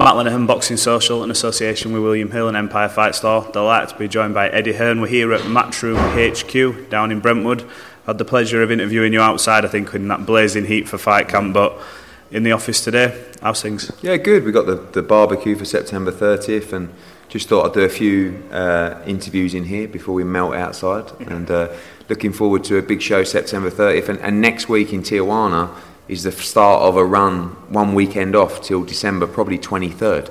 Matt Lenihan, Boxing Social, in association with William Hill and Empire Fight Store. Delighted to be joined by Eddie Hearn. We're here at Matchroom HQ down in Brentwood. Had the pleasure of interviewing you outside, I think, in that blazing heat for fight camp, but in the office today. How's things? Yeah, good. We got the, the barbecue for September 30th and just thought I'd do a few uh, interviews in here before we melt outside. And uh, looking forward to a big show September 30th. And, and next week in Tijuana is the start of a run, one weekend off till December, probably 23rd.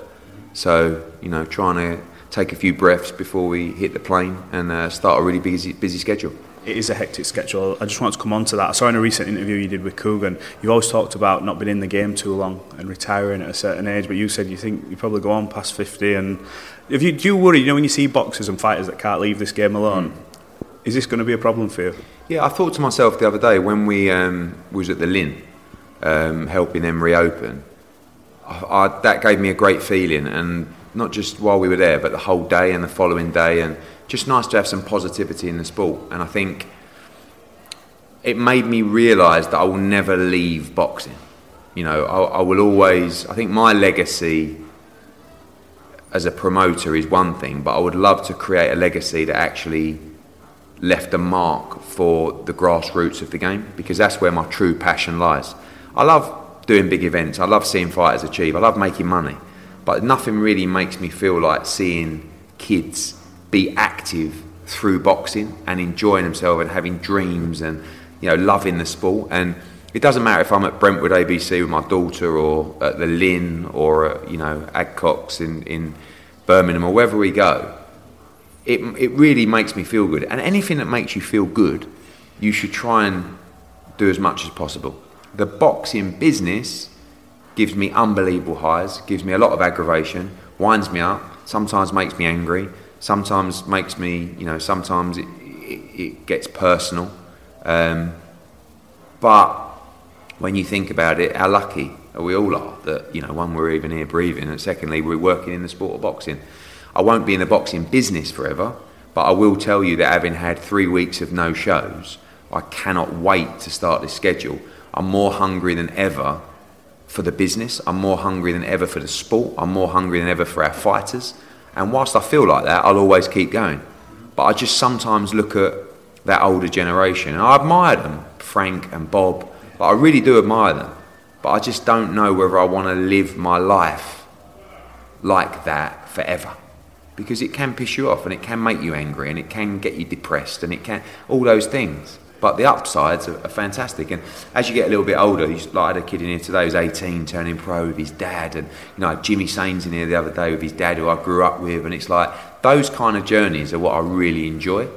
So, you know, trying to take a few breaths before we hit the plane and uh, start a really busy, busy schedule. It is a hectic schedule. I just want to come on to that. I saw in a recent interview you did with Coogan, you always talked about not being in the game too long and retiring at a certain age, but you said you think you probably go on past 50. And if you do you worry, you know, when you see boxers and fighters that can't leave this game alone, mm. is this going to be a problem for you? Yeah, I thought to myself the other day when we um, was at the Lynn, um, helping them reopen, I, I, that gave me a great feeling, and not just while we were there, but the whole day and the following day, and just nice to have some positivity in the sport. And I think it made me realise that I will never leave boxing. You know, I, I will always. I think my legacy as a promoter is one thing, but I would love to create a legacy that actually left a mark for the grassroots of the game because that's where my true passion lies. I love doing big events. I love seeing fighters achieve. I love making money. But nothing really makes me feel like seeing kids be active through boxing and enjoying themselves and having dreams and you know loving the sport. And it doesn't matter if I'm at Brentwood ABC with my daughter or at the Lynn or at, you know Adcox in, in Birmingham or wherever we go. It, it really makes me feel good. And anything that makes you feel good, you should try and do as much as possible the boxing business gives me unbelievable highs, gives me a lot of aggravation, winds me up, sometimes makes me angry, sometimes makes me, you know, sometimes it, it, it gets personal. Um, but when you think about it, how lucky we all are that, you know, one, we're even here breathing, and secondly, we're working in the sport of boxing. I won't be in the boxing business forever, but I will tell you that having had three weeks of no shows, I cannot wait to start this schedule I'm more hungry than ever for the business. I'm more hungry than ever for the sport. I'm more hungry than ever for our fighters. And whilst I feel like that, I'll always keep going. But I just sometimes look at that older generation and I admire them, Frank and Bob. But I really do admire them. But I just don't know whether I want to live my life like that forever. Because it can piss you off and it can make you angry and it can get you depressed and it can, all those things. But the upsides are, are, fantastic. And as you get a little bit older, you, like I had a kid in here today who's 18, turning pro with his dad, and you know Jimmy Sains in here the other day with his dad, who I grew up with, and it's like those kind of journeys are what I really enjoy.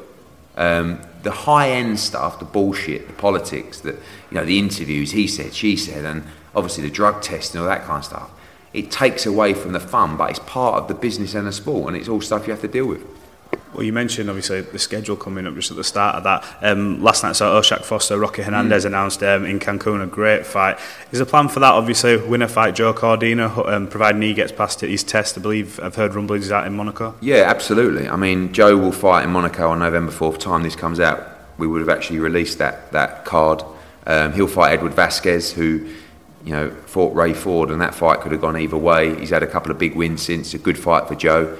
Um, the high end stuff, the bullshit, the politics, that you know, the interviews, he said, she said, and obviously the drug test and all that kind of stuff. It takes away from the fun, but it's part of the business and the sport, and it's all stuff you have to deal with. Well, you mentioned obviously the schedule coming up just at the start of that. Um, last night, so O'Shaquie Foster, Rocky Hernandez mm. announced um, in Cancun a great fight. Is the plan for that obviously winner fight Joe Cordina, um, providing he gets past his test? I believe I've heard rumblings out in Monaco. Yeah, absolutely. I mean, Joe will fight in Monaco on November fourth. Time this comes out, we would have actually released that that card. Um, he'll fight Edward Vazquez, who you know fought Ray Ford, and that fight could have gone either way. He's had a couple of big wins since. A good fight for Joe.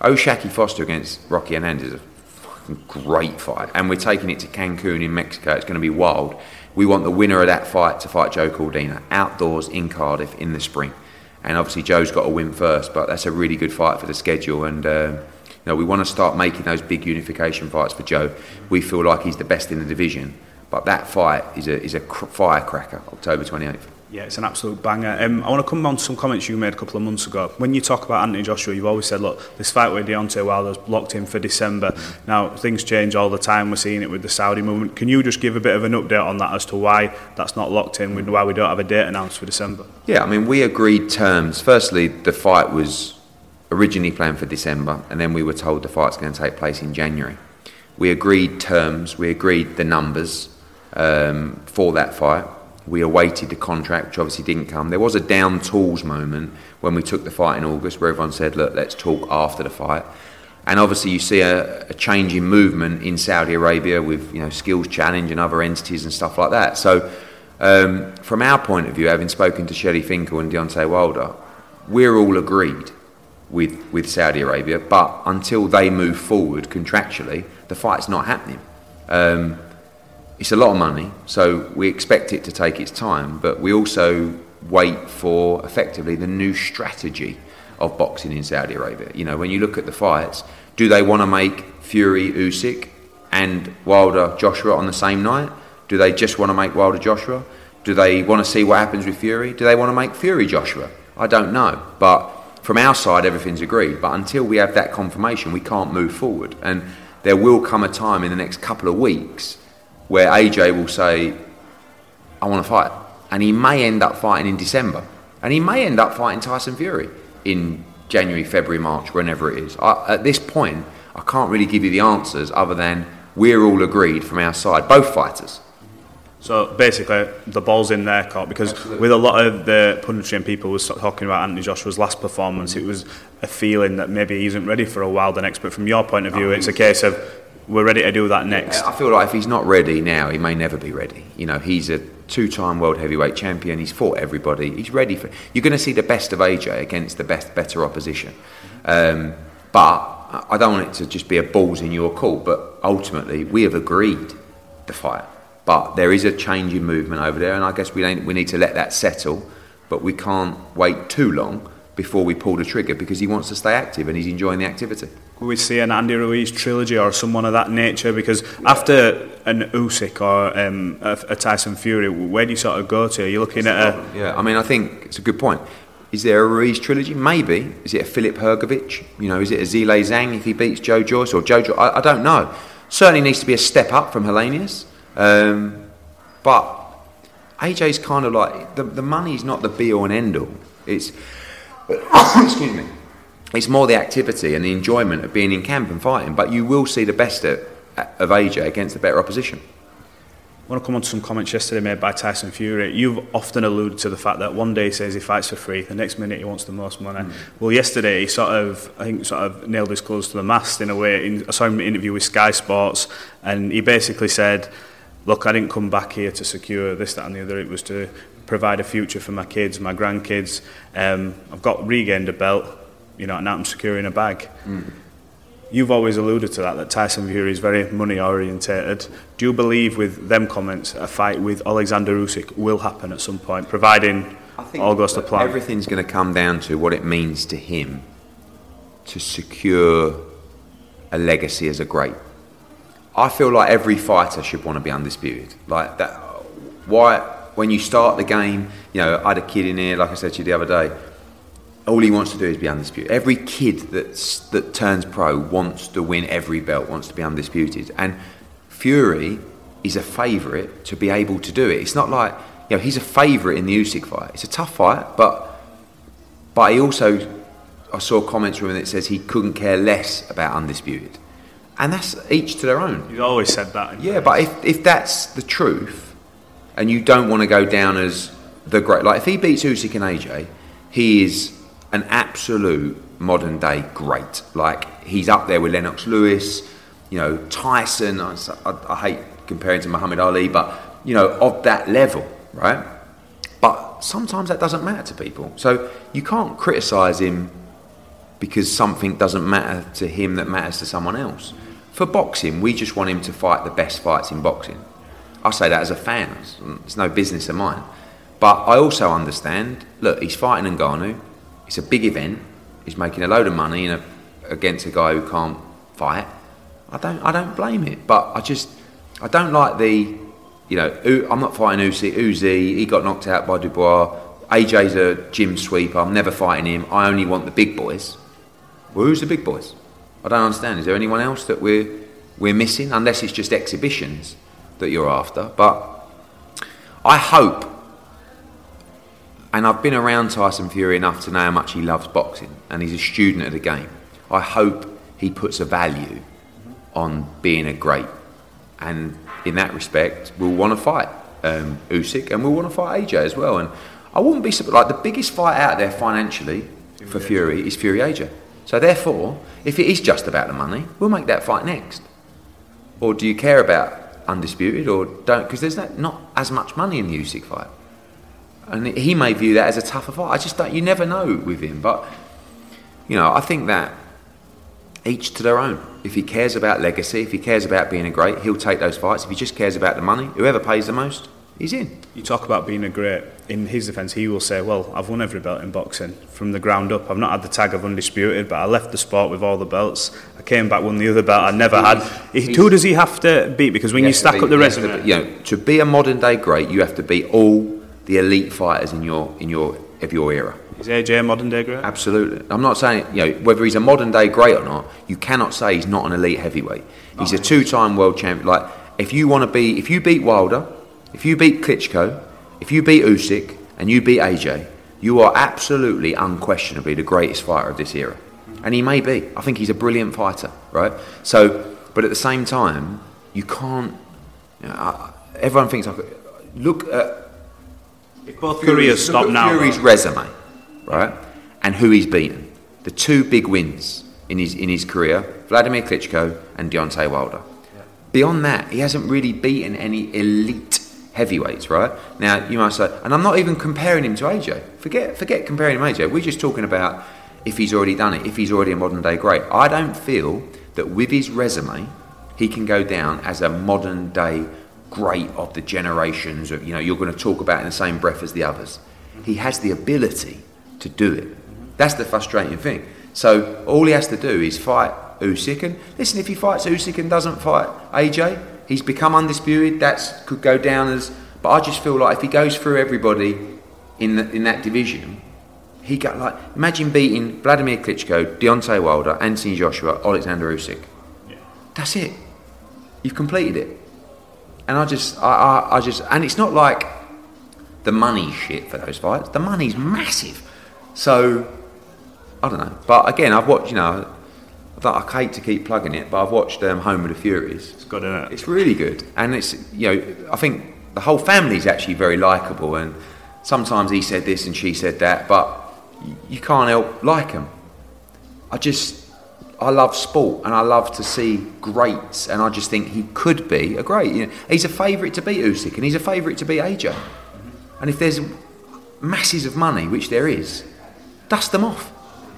O'Shaquie Foster against Rocky Hernandez is a fucking great fight, and we're taking it to Cancun in Mexico. It's going to be wild. We want the winner of that fight to fight Joe Cordina outdoors in Cardiff in the spring, and obviously Joe's got to win first. But that's a really good fight for the schedule, and uh, you know we want to start making those big unification fights for Joe. We feel like he's the best in the division, but that fight is a is a firecracker. October twenty eighth. Yeah, it's an absolute banger. Um, I want to come on to some comments you made a couple of months ago. When you talk about Anthony Joshua, you've always said, look, this fight with Deontay Wilder's locked in for December. Now, things change all the time. We're seeing it with the Saudi movement. Can you just give a bit of an update on that as to why that's not locked in, why we don't have a date announced for December? Yeah, I mean, we agreed terms. Firstly, the fight was originally planned for December, and then we were told the fight's going to take place in January. We agreed terms, we agreed the numbers um, for that fight we awaited the contract, which obviously didn't come. There was a down tools moment when we took the fight in August where everyone said, look, let's talk after the fight. And obviously, you see a, a change in movement in Saudi Arabia with you know Skills Challenge and other entities and stuff like that. So, um, from our point of view, having spoken to Shelly Finkel and Deontay Wilder, we're all agreed with, with Saudi Arabia, but until they move forward contractually, the fight's not happening. Um, it's a lot of money, so we expect it to take its time, but we also wait for effectively the new strategy of boxing in Saudi Arabia. You know, when you look at the fights, do they want to make Fury Usyk and Wilder Joshua on the same night? Do they just want to make Wilder Joshua? Do they want to see what happens with Fury? Do they want to make Fury Joshua? I don't know, but from our side, everything's agreed. But until we have that confirmation, we can't move forward. And there will come a time in the next couple of weeks where AJ will say, I want to fight. And he may end up fighting in December. And he may end up fighting Tyson Fury in January, February, March, whenever it is. I, at this point, I can't really give you the answers other than we're all agreed from our side, both fighters. So basically, the ball's in their court because Absolutely. with a lot of the punditry and people was talking about Anthony Joshua's last performance, it was a feeling that maybe he isn't ready for a Wilder next. But from your point of view, ah. it's a case of we're ready to do that next. I feel like if he's not ready now, he may never be ready. You know, he's a two-time world heavyweight champion. He's fought everybody. He's ready for. You're going to see the best of AJ against the best, better opposition. Um, but I don't want it to just be a balls in your court. But ultimately, we have agreed the fight. But there is a change in movement over there, and I guess we we need to let that settle. But we can't wait too long before we pull the trigger because he wants to stay active and he's enjoying the activity. Could we see an Andy Ruiz trilogy or someone of that nature? Because after an Usyk or um, a, a, Tyson Fury, where do you sort of go to? Are you looking at a... Yeah, I mean, I think it's a good point. Is there a Ruiz trilogy? Maybe. Is it a Filip Hrgovic? You know, is it a Zhilei Zhang if he beats Joe Joyce or Joe Joyce? I, I don't know. Certainly needs to be a step up from Helenius. Um, but AJ's kind of like, the, the money's not the be all and end all. It's but, excuse me. It's more the activity and the enjoyment of being in camp and fighting. But you will see the best of, of AJ against the better opposition. I want to come on to some comments yesterday made by Tyson Fury. You've often alluded to the fact that one day he says he fights for free, the next minute he wants the most money. Mm. Well, yesterday he sort of, I think, sort of nailed his clothes to the mast in a way. In, I saw him in an interview with Sky Sports, and he basically said, "Look, I didn't come back here to secure this, that, and the other. It was to provide a future for my kids, my grandkids. Um, I've got regained a belt, you know, and now I'm securing a bag. Mm. You've always alluded to that, that Tyson Fury is very money orientated. Do you believe with them comments a fight with Alexander Usyk will happen at some point, providing all goes to plan? Everything's going to come down to what it means to him to secure a legacy as a great. I feel like every fighter should want to be undisputed. Like that. Why? When you start the game, you know, I had a kid in here, like I said to you the other day, all he wants to do is be undisputed. Every kid that's, that turns pro wants to win every belt, wants to be undisputed. And Fury is a favourite to be able to do it. It's not like, you know, he's a favourite in the Usyk fight. It's a tough fight, but, but he also, I saw comments from him that says he couldn't care less about undisputed. and that's each to their own. You've always said that. Yeah, but if, if that's the truth, and you don't want to go down as the great, like if he beats Usyk and AJ, he is an absolute modern day great. Like he's up there with Lennox Lewis, you know Tyson. I, I, I hate comparing to Muhammad Ali, but you know of that level, right? But sometimes that doesn't matter to people. So you can't criticise him because something doesn't matter to him that matters to someone else. For boxing, we just want him to fight the best fights in boxing. I say that as a fan, it's, mm, it's no business of mine. But I also understand look, he's fighting Ngannou, it's a big event, he's making a load of money a, against a guy who can't fight. I don't, I don't blame it, but I just, I don't like the, you know, I'm not fighting Uzi, Uzi, he got knocked out by Dubois, AJ's a gym sweeper, I'm never fighting him, I only want the big boys. Well, who's the big boys? I don't understand. Is there anyone else that we're, we're missing? Unless it's just exhibitions that you're after. But I hope, and I've been around Tyson Fury enough to know how much he loves boxing, and he's a student of the game. I hope he puts a value on being a great. And in that respect, we'll want to fight um, Usyk and we'll want to fight AJ as well. And I wouldn't be surprised, like the biggest fight out there financially for Fury is Fury AJ. So therefore, if it is just about the money, we'll make that fight next. Or do you care about undisputed or don't? Because there's not, not as much money in the Usyk fight. And he may view that as a tougher fight. I just don't, you never know with him. But, you know, I think that each to their own. If he cares about legacy, if he cares about being a great, he'll take those fights. If he just cares about the money, whoever pays the most, he's in. You talk about being a great. In his defence, he will say, "Well, I've won every belt in boxing from the ground up. I've not had the tag of undisputed, but I left the sport with all the belts. I came back, won the other belt I never had. He, who does he have to beat? Because when you stack be, up the to resume, be- you know, to be a modern day great, you have to beat all the elite fighters in your in your of your era. is AJ a modern day great? Absolutely. I'm not saying, you know, whether he's a modern day great or not, you cannot say he's not an elite heavyweight. He's a two time world champion. Like, if you want to be, if you beat Wilder, if you beat Klitschko, if you beat Usyk, and you beat AJ, you are absolutely, unquestionably the greatest fighter of this era. And he may be. I think he's a brilliant fighter, right? So, but at the same time, you can't, you know, I- everyone thinks, I could- look at If both look stop now, Fury's resume, right, and who he's beaten. The two big wins in his in his career: Vladimir Klitschko and Deontay Wilder. Beyond that, he hasn't really beaten any elite heavyweights, right? Now you might say, and I'm not even comparing him to AJ. Forget forget comparing him to AJ. We're just talking about if he's already done it, if he's already a modern day great. I don't feel that with his resume, he can go down as a modern day great of the generations of you know you're going to talk about in the same breath as the others. He has the ability to do it. That's the frustrating thing. So all he has to do is fight Usyk. And listen, if he fights Usyk and doesn't fight AJ, he's become undisputed. That's could go down as. But I just feel like if he goes through everybody in the, in that division, he got like imagine beating Vladimir Klitschko, Deontay Wilder, Anthony Joshua, Alexander Usyk. Yeah. That's it. You've completed it. And I just, I, I, I just, and it's not like the money shit for those fights. The money's massive. So, I don't know. But again, I've watched, you know, I don't- I hate to keep plugging it, but I've watched um, Home of the Furies. It's good, isn't it? It's really good, and it's you know I think the whole family's actually very likable, and sometimes he said this and she said that, but you can't help like them. I just I love sport and I love to see greats, and I just think he could be a great. You know, he's a favourite to beat Usyk, and he's a favourite to beat AJ. And if there's masses of money, which there is, dust them off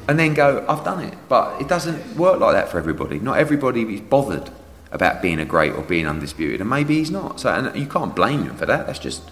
and then go, I've done it. But it doesn't work like that for everybody. Not everybody is bothered about being a great or being undisputed, and maybe he's not. So and you can't blame him for that. That's just.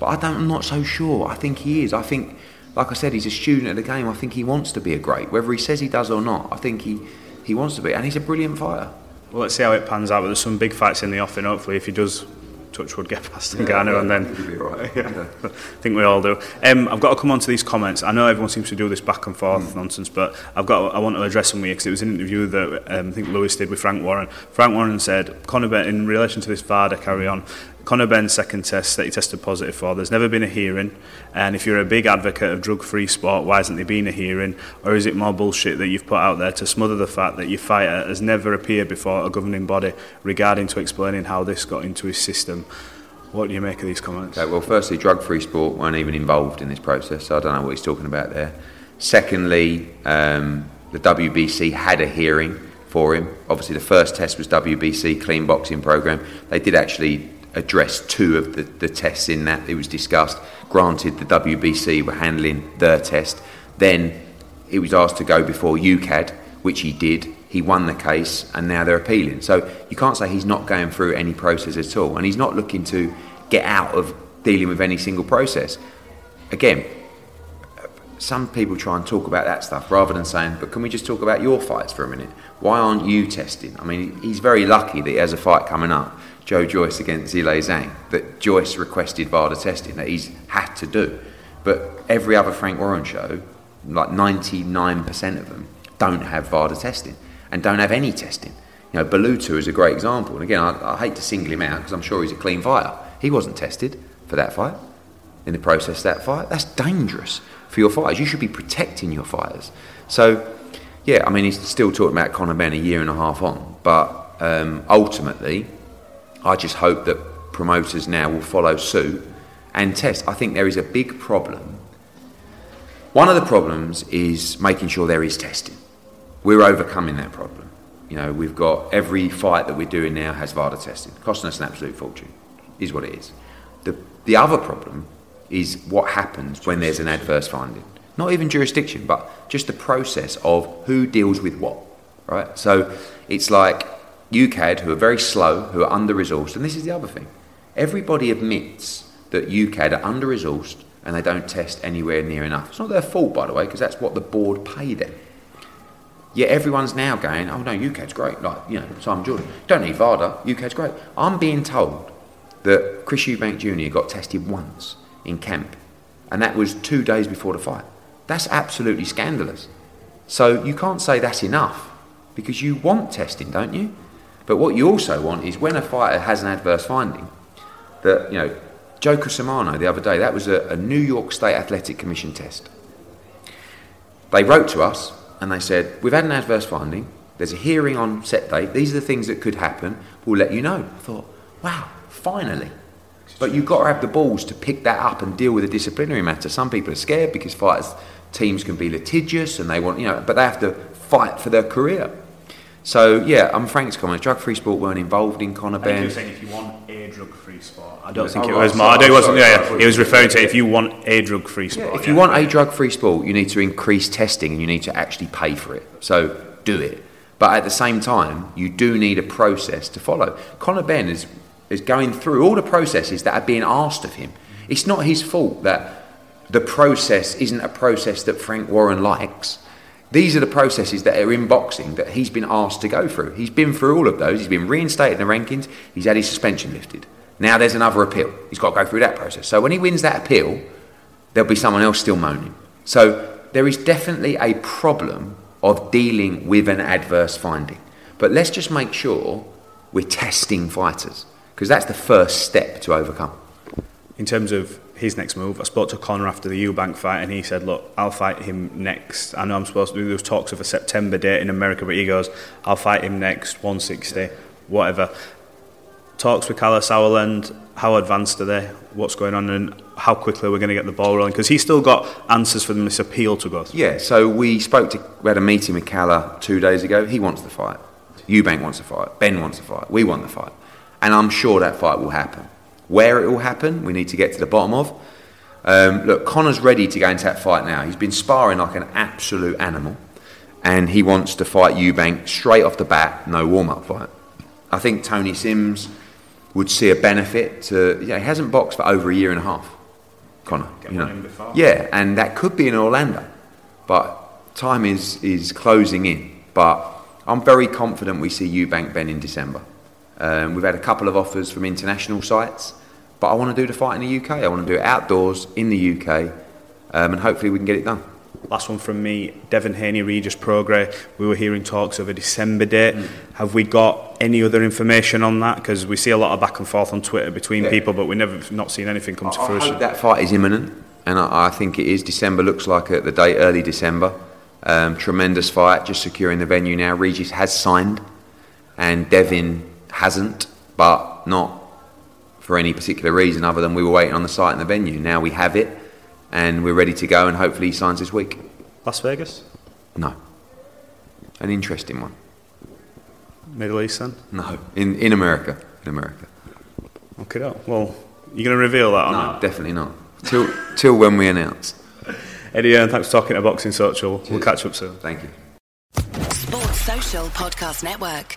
But I don't, I'm not so sure. I think he is. I think, like I said, he's a student of the game. I think he wants to be a great, whether he says he does or not. I think he, he wants to be, and he's a brilliant fighter. Well, let's see how it pans out. But there's some big fights in the offing. Hopefully, if he does, Touchwood get past Ngannou, and then He'll be all right. yeah, I think we all do. Um, I've got to come on to these comments. I know everyone seems to do this back and forth nonsense, but I've got. I want to address them with you because it was an interview that um, I think Lewis did with Frank Warren. Frank Warren said, Conor in relation to this VADA carry on. Conor Benn's second test that he tested positive for, there's never been a hearing. And if you're a big advocate of drug-free sport, why hasn't there been a hearing? Or is it more bullshit that you've put out there to smother the fact that your fighter has never appeared before a governing body regarding to explaining how this got into his system? What do you make of these comments? Okay, well, firstly, drug-free sport weren't even involved in this process, so I don't know what he's talking about there. Secondly, um, the WBC had a hearing for him. Obviously, the first test was WBC clean boxing program. They did actually address two of the, the tests in that. It was discussed. Granted, the WBC were handling their test. Then he was asked to go before UKAD, which he did. He won the case, and now they're appealing. So you can't say he's not going through any process at all, and he's not looking to get out of dealing with any single process. Again, some people try and talk about that stuff rather than saying, but can we just talk about your fights for a minute? Why aren't you testing? I mean, he's very lucky that he has a fight coming up, Joe Joyce against Zhilei Zhang, that Joyce requested VADA testing, that he's had to do. But every other Frank Warren show, like 99% of them, don't have VADA testing and don't have any testing. You know, Balutu is a great example. And again, I, I hate to single him out because I'm sure he's a clean fighter. He wasn't tested for that fight, in the process that fight. That's dangerous for your fighters. You should be protecting your fighters. So, yeah, I mean, he's still talking about Conor Benn a year and a half on, but um, ultimately, I just hope that promoters now will follow suit and test. I think there is a big problem. One of the problems is making sure there is testing. We're overcoming that problem. You know, we've got every fight that we're doing now has VADA testing, costing us an absolute fortune, is what it is. The, the other problem is what happens when there's an adverse finding. Not even jurisdiction, but just the process of who deals with what, right? So it's like UKAD, who are very slow, who are under resourced, and this is the other thing. Everybody admits that UKAD are under resourced and they don't test anywhere near enough. It's not their fault, by the way, because that's what the board pay them. Yet everyone's now going, oh no, UKAD's great. Like, you know, Simon Jordan, don't need VADA, UKAD's great. I'm being told that Chris Eubank Jr. got tested once in camp, and that was two days before the fight. That's absolutely scandalous. So you can't say that's enough because you want testing, don't you? But what you also want is when a fighter has an adverse finding, that, you know, Joe Cusumano the other day, that was a, a New York State Athletic Commission test. They wrote to us and they said, We've had an adverse finding, there's a hearing on set date, these are the things that could happen, we'll let you know. I thought, wow, finally. But you've got to have the balls to pick that up and deal with a disciplinary matter. Some people are scared because fighters teams can be litigious and they want, you know, but they have to fight for their career. So yeah, I'm Frank's comments. Drug-free sport weren't involved in Conor Benn. You're saying if you want a drug-free sport, I don't think oh, it was. Right, I wasn't. Yeah, yeah. He was referring to if you want a drug-free sport. Yeah, if you want a drug-free sport, you need to increase testing and you need to actually pay for it. So do it. But at the same time, you do need a process to follow. Conor Benn is is going through all the processes that are being asked of him. It's not his fault that the process isn't a process that Frank Warren likes. These are the processes that are in boxing that he's been asked to go through. He's been through all of those. He's been reinstated in the rankings. He's had his suspension lifted. Now there's another appeal. He's got to go through that process. So when he wins that appeal, there'll be someone else still moaning. So there is definitely a problem of dealing with an adverse finding. But let's just make sure we're testing fighters because that's the first step to overcome. In terms of his next move, I spoke to Conor after the Eubank fight and he said, Look, I'll fight him next. I know I'm supposed to do those talks of a September date in America, but he goes, I'll fight him next, 160, whatever. Talks with Kalle Sauerland, how advanced are they? What's going on and how quickly are we're going to get the ball rolling? Because he's still got answers for this appeal to go through. Yeah, so we spoke to, we had a meeting with Kalle two days ago. He wants the fight. Eubank wants to fight. Benn wants to fight. We want the fight. And I'm sure that fight will happen. Where it will happen, we need to get to the bottom of. Um, look, Conor's ready to go into that fight now. He's been sparring like an absolute animal, and he wants to fight Eubank straight off the bat, no warm up fight. I think Tony Sims would see a benefit to. Yeah, he hasn't boxed for over a year and a half, Connor. Get you know. Yeah, and that could be in Orlando, but time is is closing in. But I'm very confident we see Eubank Benn in December. Um, we've had a couple of offers from international sites, but I want to do the fight in the UK. I want to do it outdoors in the UK, um, and hopefully we can get it done. Last one from me, Devin Haney, Regis Prograis. We were hearing talks of a December date. Mm. Have we got any other information on that? Because we see a lot of back and forth on Twitter between Yeah. people, but we've never not seen anything come to I fruition. hope that fight is imminent, and I, I think it is. December looks like the date, early December. Um, tremendous fight, just securing the venue now. Regis has signed, and Devin hasn't, but not for any particular reason other than we were waiting on the site and the venue. Now we have it, and we're ready to go, and hopefully he signs this week. Las Vegas, No. An interesting one. Middle East, then. No. In, in America. In America. Okay, no. well, you're going to reveal that or No, not? definitely not. Till, till when we announce. Eddie, uh, thanks for talking to Boxing Social. We'll catch up soon. Thank you. Sports Social Podcast Network.